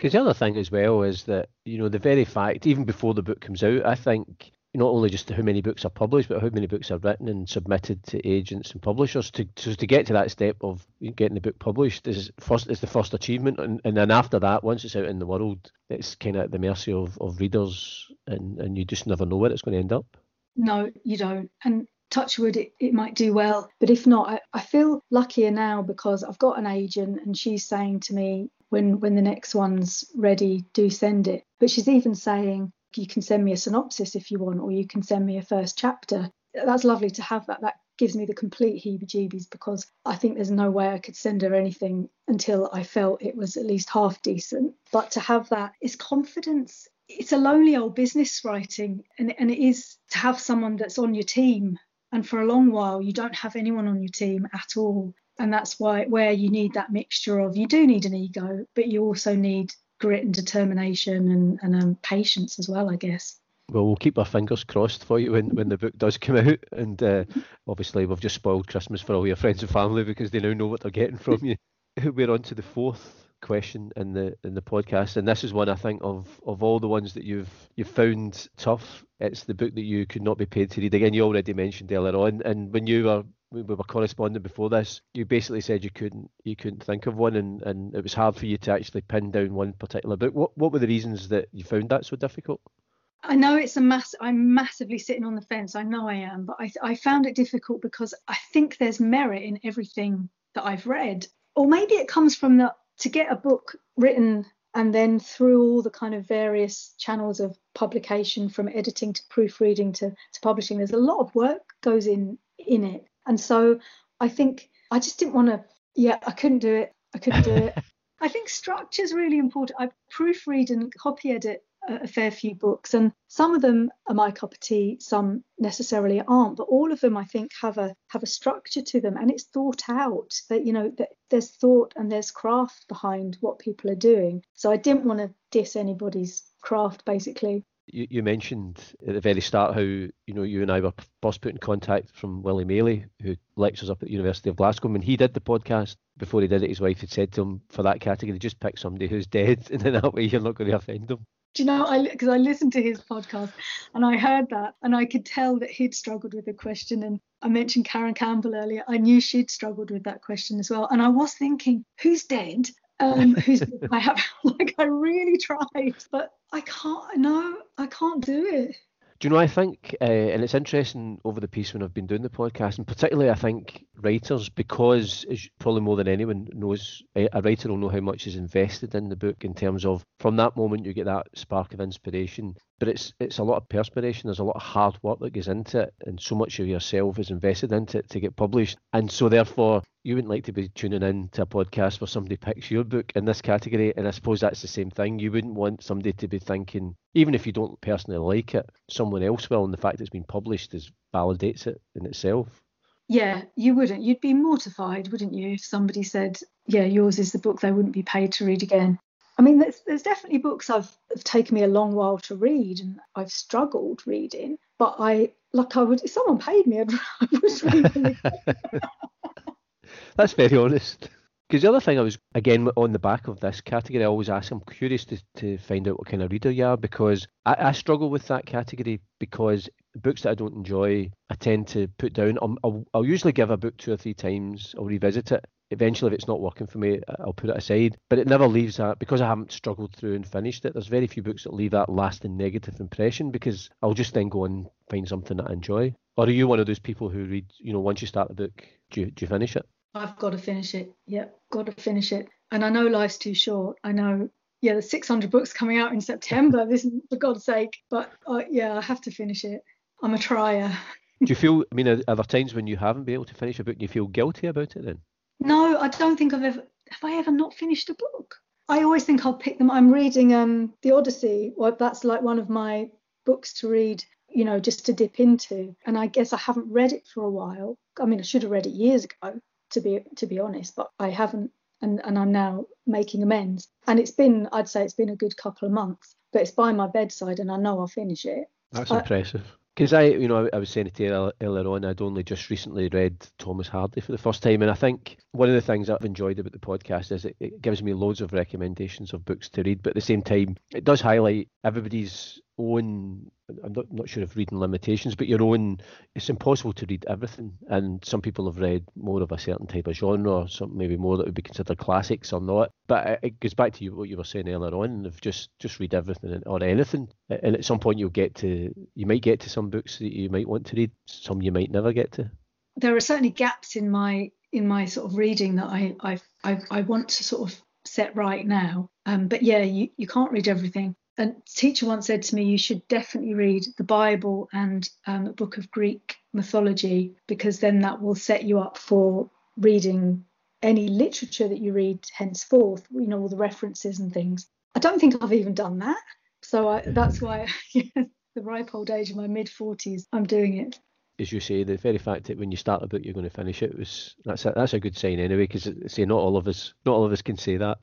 Because the other thing as well is that, you know, the very fact, even before the book comes out, I think not only just how many books are published, but how many books are written and submitted to agents and publishers. To to, to get to that step of getting the book published is first is the first achievement, and, and then after that, once it's out in the world, it's kind of at the mercy of, of readers, and, and you just never know where it's going to end up. No, you don't. And touchwood it, it might do well but if not I, I feel luckier now because i've got an agent and she's saying to me when when the next one's ready, do send it. But she's even saying you can send me a synopsis if you want, or you can send me a first chapter. That's lovely to have that. That gives me the complete heebie-jeebies because I think there's no way I could send her anything until I felt it was at least half decent. But to have that is confidence. It's a lonely old business writing, and, and it is to have someone that's on your team. And for a long while, you don't have anyone on your team at all and that's why where you need that mixture of you do need an ego but you also need grit and determination and, and um, patience as well i guess well, we'll keep our fingers crossed for you when, when the book does come out. *laughs* And uh, obviously, we've just spoiled Christmas for all your friends and family because they now know what they're getting from you. *laughs* We're on to the fourth question in the in the podcast, and this is one I think of of all the ones that you've you've found tough. It's the book that you could not be paid to read. Again, you already mentioned earlier on, and when you were we were corresponding before this, you basically said you couldn't you couldn't think of one, and, and it was hard for you to actually pin down one particular book. What what were the reasons that you found that so difficult? I know it's a mass. I'm massively sitting on the fence. I know I am, but I I found it difficult because I think there's merit in everything that I've read, or maybe it comes from the to get a book written and then through all the kind of various channels of publication from editing to proofreading to, to publishing there's a lot of work goes in in it and so I think I just didn't want to, yeah, I couldn't do it. I couldn't do it. *laughs* I think structure is really important. I proofread and copy edit a fair few books, and some of them are my cup of tea, some necessarily aren't. But all of them, I think, have a have a structure to them, and it's thought out. That you know that there's thought and there's craft behind what people are doing. So I didn't want to diss anybody's craft, basically you, you mentioned at the very start how you know you and I were first put in contact from Willy Maley, who lectures up at the University of Glasgow. When he did the podcast, before he did it, his wife had said to him for that category, just pick somebody who's dead, *laughs* and then that way you're not going to offend them. Do you know, I because I listened to his podcast and I heard that and I could tell that he'd struggled with the question. And I mentioned Karen Campbell earlier. I knew she'd struggled with that question as well. And I was thinking, who's dead? Um, who's I have *laughs* like I really tried, but I can't. No, I can't do it. Do you know? I think, uh, and it's interesting over the piece when I've been doing the podcast, and particularly I think writers, because probably more than anyone knows, a writer will know how much is invested in the book in terms of from that moment you get that spark of inspiration. But it's it's a lot of perspiration. There's a lot of hard work that goes into it, and so much of yourself is invested into it to get published. And so, therefore, you wouldn't like to be tuning in to a podcast where somebody picks your book in this category. And I suppose that's the same thing. You wouldn't want somebody to be thinking, even if you don't personally like it, someone else will, and the fact it's been published is validates it in itself. Yeah, you wouldn't. You'd be mortified, wouldn't you, if somebody said, "Yeah, yours is the book they wouldn't be paid to read again." I mean, there's, there's definitely books I've taken me a long while to read, and I've struggled reading. But I, like, I would if someone paid me, *laughs* I'd, I would read. *laughs* That's very honest. Because the other thing I was, again, on the back of this category, I always ask, I'm curious to, to find out what kind of reader you are because I, I struggle with that category because books that I don't enjoy, I tend to put down. I'll, I'll, I'll usually give a book two or three times, I'll revisit it, eventually if it's not working for me i'll put it aside. But it never leaves that because i haven't struggled through and finished it there's very few books that leave that lasting negative impression because i'll just then go and find something that i enjoy. Or are you one of those people who read you know once you start a book do you, do you finish it? I've got to finish it. Yep got to finish it. And i know life's too short. I know yeah there's 600 books coming out in september this is for god's sake. But uh, yeah i have to finish it. I'm a trier. Do you feel i mean are, are there times when you haven't been able to finish a book and you feel guilty about it then no, I don't think I've ever. Have I ever not finished a book? I always think I'll pick them. I'm reading um the Odyssey. Well, that's like one of my books to read. You know, just to dip into. And I guess I haven't read it for a while. I mean, I should have read it years ago, to be to be honest, but I haven't. And and I'm now making amends. And it's been, I'd say, it's been a good couple of months. But it's by my bedside, and I know I'll finish it. That's I, impressive. Because I, you know, I, was saying to you earlier on, I'd only just recently read Thomas Hardy for the first time, and I think one of the things I've enjoyed about the podcast is it, it gives me loads of recommendations of books to read, but at the same time, it does highlight everybody's own I'm not, not sure if reading limitations, but your own. It's impossible to read everything, and some people have read more of a certain type of genre, or some maybe more that would be considered classics or not. But it goes back to you, what you were saying earlier on of just just read everything or anything, and at some point you'll get to you might get to some books that you might want to read, some you might never get to. There are certainly gaps in my in my sort of reading that I I I, I want to sort of set right now. Um, but yeah, you, you can't read everything a teacher once said to me, you should definitely read the Bible and um, a book of Greek mythology because then that will set you up for reading any literature that you read henceforth. You know all the references and things. I don't think I've even done that, so I, that's why *laughs* the ripe old age of my mid forties, I'm doing it. As you say, the very fact that when you start a book you're going to finish it was that's a, that's a good sign anyway. Because say not all of us not all of us can say that.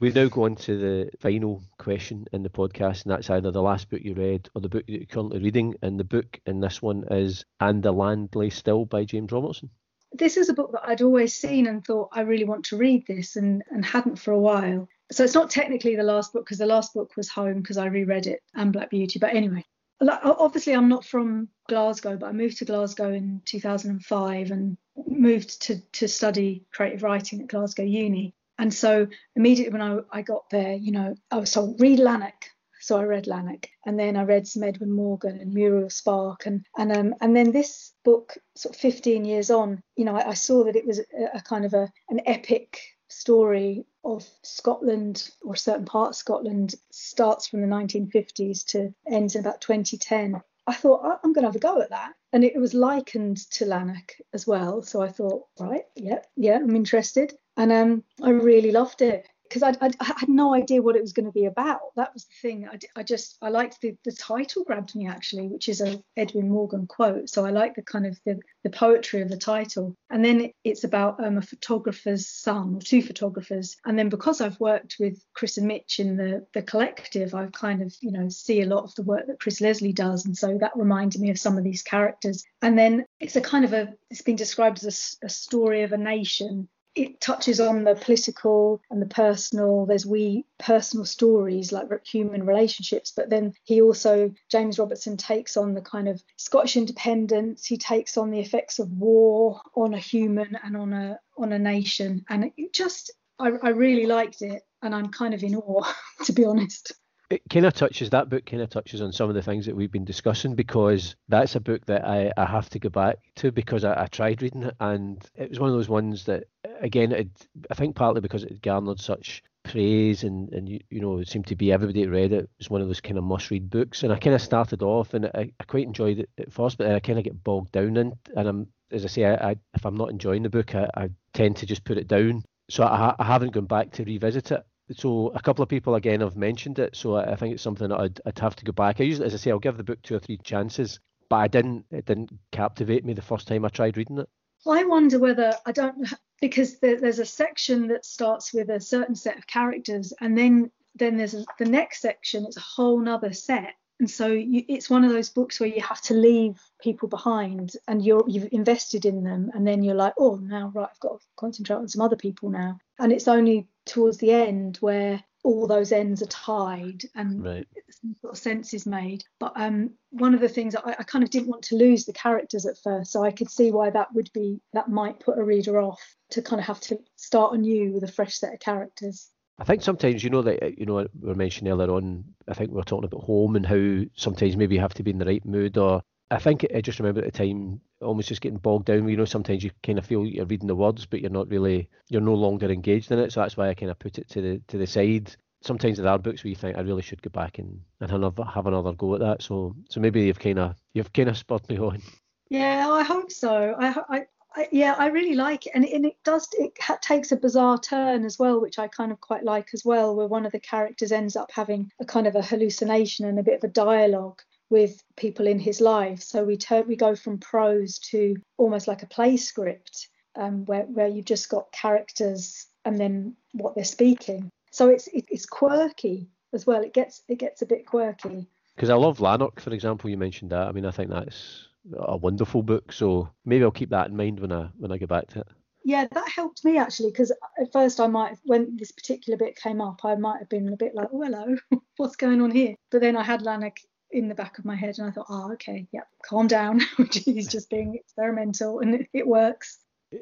We've now gone to the final question in the podcast, and that's either the last book you read or the book that you're currently reading. And the book in this one is And the Land Lay Still by James Robertson. This is a book that I'd always seen and thought I really want to read this and, and hadn't for a while. So it's not technically the last book because the last book was Home because I reread it and Black Beauty. But anyway, obviously I'm not from Glasgow, but I moved to Glasgow in 2005 and moved to, to study creative writing at Glasgow Uni. And so immediately when I, I got there, you know, I was told read Lanark. So I read Lanark, and then I read some Edwin Morgan and Muriel Spark, and and um and then this book, sort of 15 years on, you know, I, I saw that it was a, a kind of a an epic story of Scotland or a certain part of Scotland starts from the 1950s to ends in about 2010. I thought I'm going to have a go at that, and it was likened to Lanark as well. So I thought, right, yeah, yeah, I'm interested and um, I really loved it because I, had no idea what it was going to be about. That was the thing. I, I just I liked the the title grabbed me actually, which is a Edwin Morgan quote. So I like the kind of the, the poetry of the title. And then it's about um, a photographer's son or two photographers. And then because I've worked with Chris and Mitch in the the collective, I've kind of you know see a lot of the work that Chris Leslie does, and so that reminded me of some of these characters. And then it's a kind of a it's been described as a, a story of a nation it touches on the political and the personal. There's we personal stories like human relationships, but then he also, James Robertson, takes on the kind of Scottish independence. He takes on the effects of war on a human and on a on a nation, and it just, I, I really liked it, and I'm kind of in awe, *laughs* to be honest it kind of touches that book kind of touches on some of the things that we've been discussing because that's a book that I, I have to go back to because I, I tried reading it and it was one of those ones that again it, I think partly because it garnered such praise and and you, you know it seemed to be everybody that read it. It was one of those kind of must read books, and I kind of started off and I, I quite enjoyed it at first, but then I kind of get bogged down in, and I'm as I say, I, I if I'm not enjoying the book, I, I tend to just put it down. So I, I haven't gone back to revisit it. So a couple of people again have mentioned it, so I, think it's something that I'd, I'd have to go back. I usually, as I say, I'll give the book two or three chances, but I didn't. It didn't captivate me the first time I tried reading it. I wonder whether I don't because there, there's a section that starts with a certain set of characters, and then then there's a, the next section. It's a whole nother set, and so you, it's one of those books where you have to leave people behind, and you're you've invested in them, and then you're like, oh, now right, I've got to concentrate on some other people now, and it's only towards the end where all those ends are tied and right. some sort of sense is made. But um, one of the things I, I, kind of didn't want to lose the characters at first, so I could see why that would be that might put a reader off to kind of have to start anew with a fresh set of characters. I think sometimes you know that you know we were mentioning earlier on. I think we were talking about home and how sometimes maybe you have to be in the right mood. Or I think I just remember at the time almost just getting bogged down. You know, sometimes you kind of feel you're reading the words, but you're not really you're no longer engaged in it. So that's why I kind of put it to the to the side. Sometimes there are books where you think I really should go back and, and have another have another go at that. So so maybe you've kind of you've kind of spurred me on. Yeah, I hope so. I, I I, yeah, I really like it, and, and it does. It ha- takes a bizarre turn as well, which I kind of quite like as well, where one of the characters ends up having a kind of a hallucination and a bit of a dialogue with people in his life. So we turn, we go from prose to almost like a play script, um, where where you've just got characters and then what they're speaking. So it's it, it's quirky as well. It gets it gets a bit quirky. Because I love Lanark, for example. You mentioned that. I mean, I think that's a wonderful book. So maybe I'll keep that in mind when I when I get back to it. Yeah, that helped me actually because at first I might, when this particular bit came up, I might have been a bit like, oh hello, *laughs* what's going on here? But then I had Lanark in the back of my head and I thought, oh okay, yeah, calm down. *laughs* He's just being experimental and it, works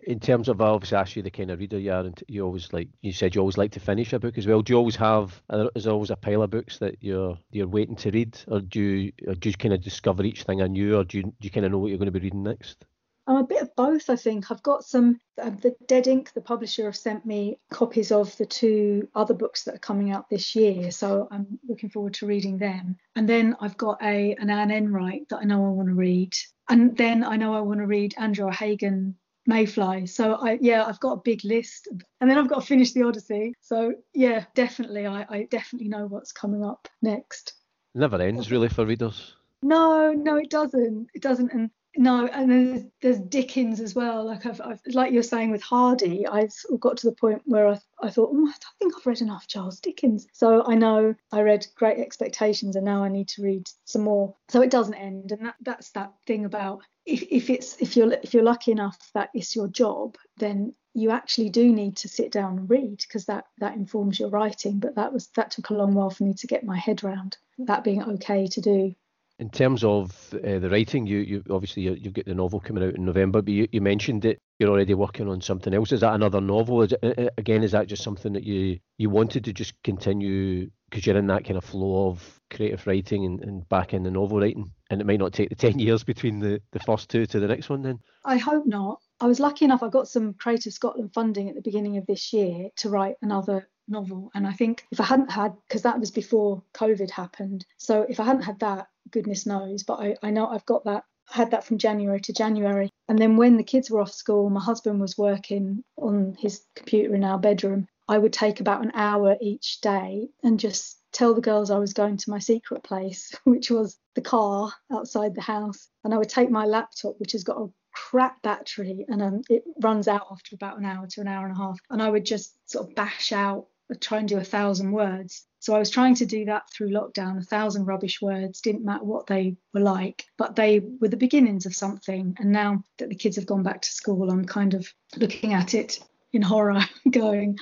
in terms of I obviously asked you the kind of reader you are, and you always like you said you always like to finish a book as well. Do you always have is always a pile of books that you're you're waiting to read, or do you or do you kind of discover each thing anew, or do you do you kind of know what you're going to be reading next? I'm a bit of both, I think. I've got some, uh, the Dead Ink, the publisher, have sent me copies of the two other books that are coming out this year. So I'm looking forward to reading them. And then I've got a an Anne Enright that I know I want to read. And then I know I want to read Andrew O'Hagan Mayfly. So I yeah, I've got a big list, and then I've got to finish the Odyssey. So yeah, definitely, I, I definitely know what's coming up next. Never ends really for readers. No, no, it doesn't. It doesn't, and no, and there's, there's Dickens as well. Like I've, I've, like you're saying with Hardy, I've got to the point where I, I thought, oh, I don't think I've read enough Charles Dickens. So I know I read Great Expectations, and now I need to read some more. So it doesn't end, and that, that's that thing about if, if it's if you're if you're lucky enough that it's your job, then you actually do need to sit down and read because that that informs your writing. But that was that took a long while for me to get my head around that being okay to do in terms of uh, the writing, you, you obviously you, have got the novel coming out in November, but you, you mentioned that you're already working on something else. Is that another novel? Is it, again, is that just something that you you wanted to just continue because you're in that kind of flow of creative writing and, and back in the novel writing, and it might not take the *laughs* ten years between the the first two to the next one then? I hope not. I was lucky enough. I got some Creative Scotland funding at the beginning of this year to write another novel. And I think if I hadn't had, because that was before COVID happened, so if I hadn't had that, goodness knows, but I, I know I've got that. I had that from January to January. And then when the kids were off school, my husband was working on his computer in our bedroom. I would take about an hour each day and just tell the girls I was going to my secret place, *laughs* which was the car outside the house. And I would take my laptop, which has got a crap battery and um, it runs out after about an hour to an hour and a half. And I would just sort of bash out try and do a thousand words. So I was trying to do that through lockdown, a thousand rubbish words, didn't matter what they were like, but they were the beginnings of something. And now that the kids have gone back to school, I'm kind of looking at it in horror, *laughs* going,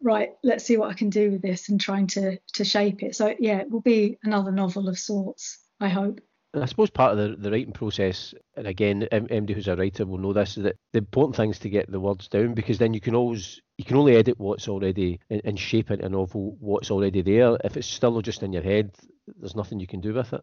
right, let's see what I can do with this and trying to to shape it. So yeah, it will be another novel of sorts, I hope. I suppose part of the, the writing process, and again, MD who's a writer will know this, is that the important thing is to get the words down because then you can always you can only edit what's already and, and shape into a novel what's already there. If it's still just in your head, there's nothing you can do with it.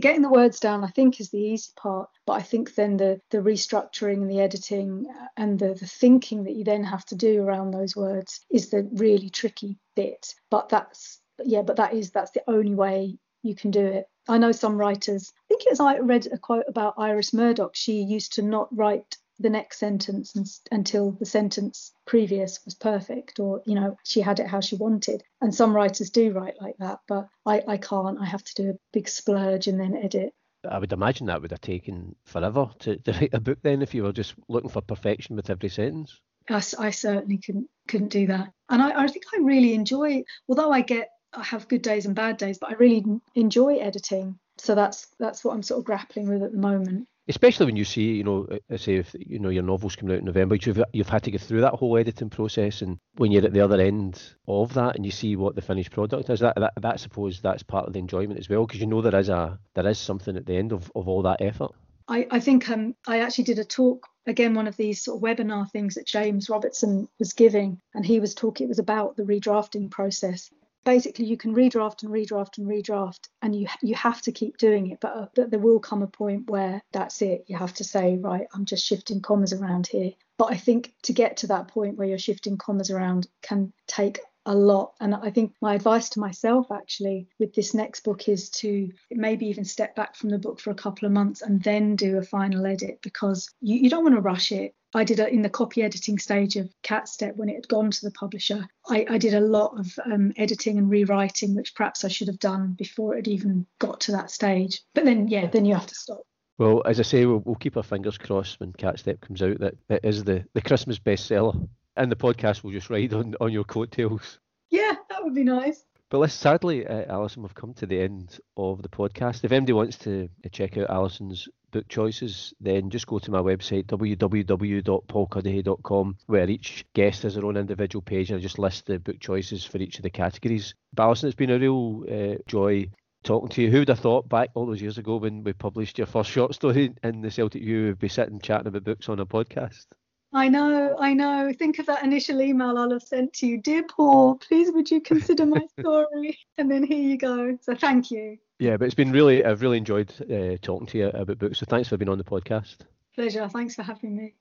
getting the words down i think is the easy part but i think then the the restructuring and the editing uh, and the, the thinking that you then have to do around those words is the really tricky bit but that's yeah but that is that's the only way you can do it i know some writers. I think it was i read a quote about iris murdoch. She used to not write the next sentence and, until the sentence previous was perfect or you know she had it how she wanted. And some writers do write like that but i i can't. I have to do a big splurge and then edit. I would imagine that would have taken forever to, to write a book then if you were just looking for perfection with every sentence. I, I certainly couldn't couldn't do that. And I, I think I really enjoy, although I get I have good days and bad days, but I really enjoy editing. So that's that's what I'm sort of grappling with at the moment especially when you see, you know, I say if you know your novel's coming out in November, you've you've had to go through that whole editing process, and when you're at the other end of that and you see what the finished product is, that that, that I suppose that's part of the enjoyment as well, because you know there is a there is something at the end of, of all that effort. I, I think um, I actually did a talk again, one of these sort of webinar things that James Robertson was giving, and he was talking. It was about the redrafting process, basically you can redraft and redraft and redraft and you you have to keep doing it but, uh, but there will come a point where that's it. You have to say right i'm just shifting commas around here. But i think to get to that point where you're shifting commas around can take a lot. And I think my advice to myself actually with this next book is to maybe even step back from the book for a couple of months and then do a final edit because you, you don't want to rush it. I did a, in the copy editing stage of Cat Step when it had gone to the publisher. I, I did a lot of um, editing and rewriting, which perhaps I should have done before it had even got to that stage. But then, yeah, then you have to stop. Well, as I say, we'll, we'll keep our fingers crossed when Cat Step comes out that it is the, the Christmas bestseller and the podcast will just ride on, on your coattails. Yeah, that would be nice. But let's sadly, uh, Alison, we've come to the end of the podcast. If anybody wants to uh, check out Alison's book choices, then just go to my website, www.paulcuddihy.com, where each guest has their own individual page, and I just list the book choices for each of the categories. But Alison, it's been a real uh, joy talking to you. Who would have thought back all those years ago when we published your first short story in the Celtic View, would be sitting chatting about books on a podcast? I know, I know. Think of that initial email I'll have sent to you. Dear Paul, please would you consider my *laughs* story? and then here you go. So thank you. Yeah, but it's been really, I've really enjoyed uh, talking to you about books. So thanks for being on the podcast. Pleasure. Thanks for having me.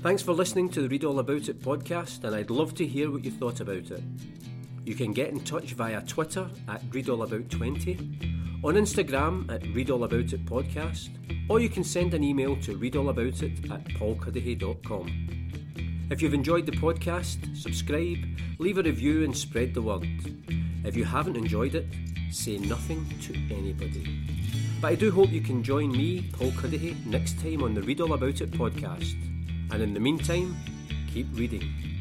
Thanks for listening to the Read All About It podcast, and I'd love to hear what you thought about it. You can get in touch via Twitter at ReadAllAbout20, on Instagram at ReadAllAboutIt podcast, or you can send an email to readallaboutit at paulcuddihy.com. If you've enjoyed the podcast, subscribe, leave a review, and spread the word. If you haven't enjoyed it, say nothing to anybody. But I do hope you can join me, Paul Cuddihy, next time on the Read All About It podcast. And in the meantime, keep reading.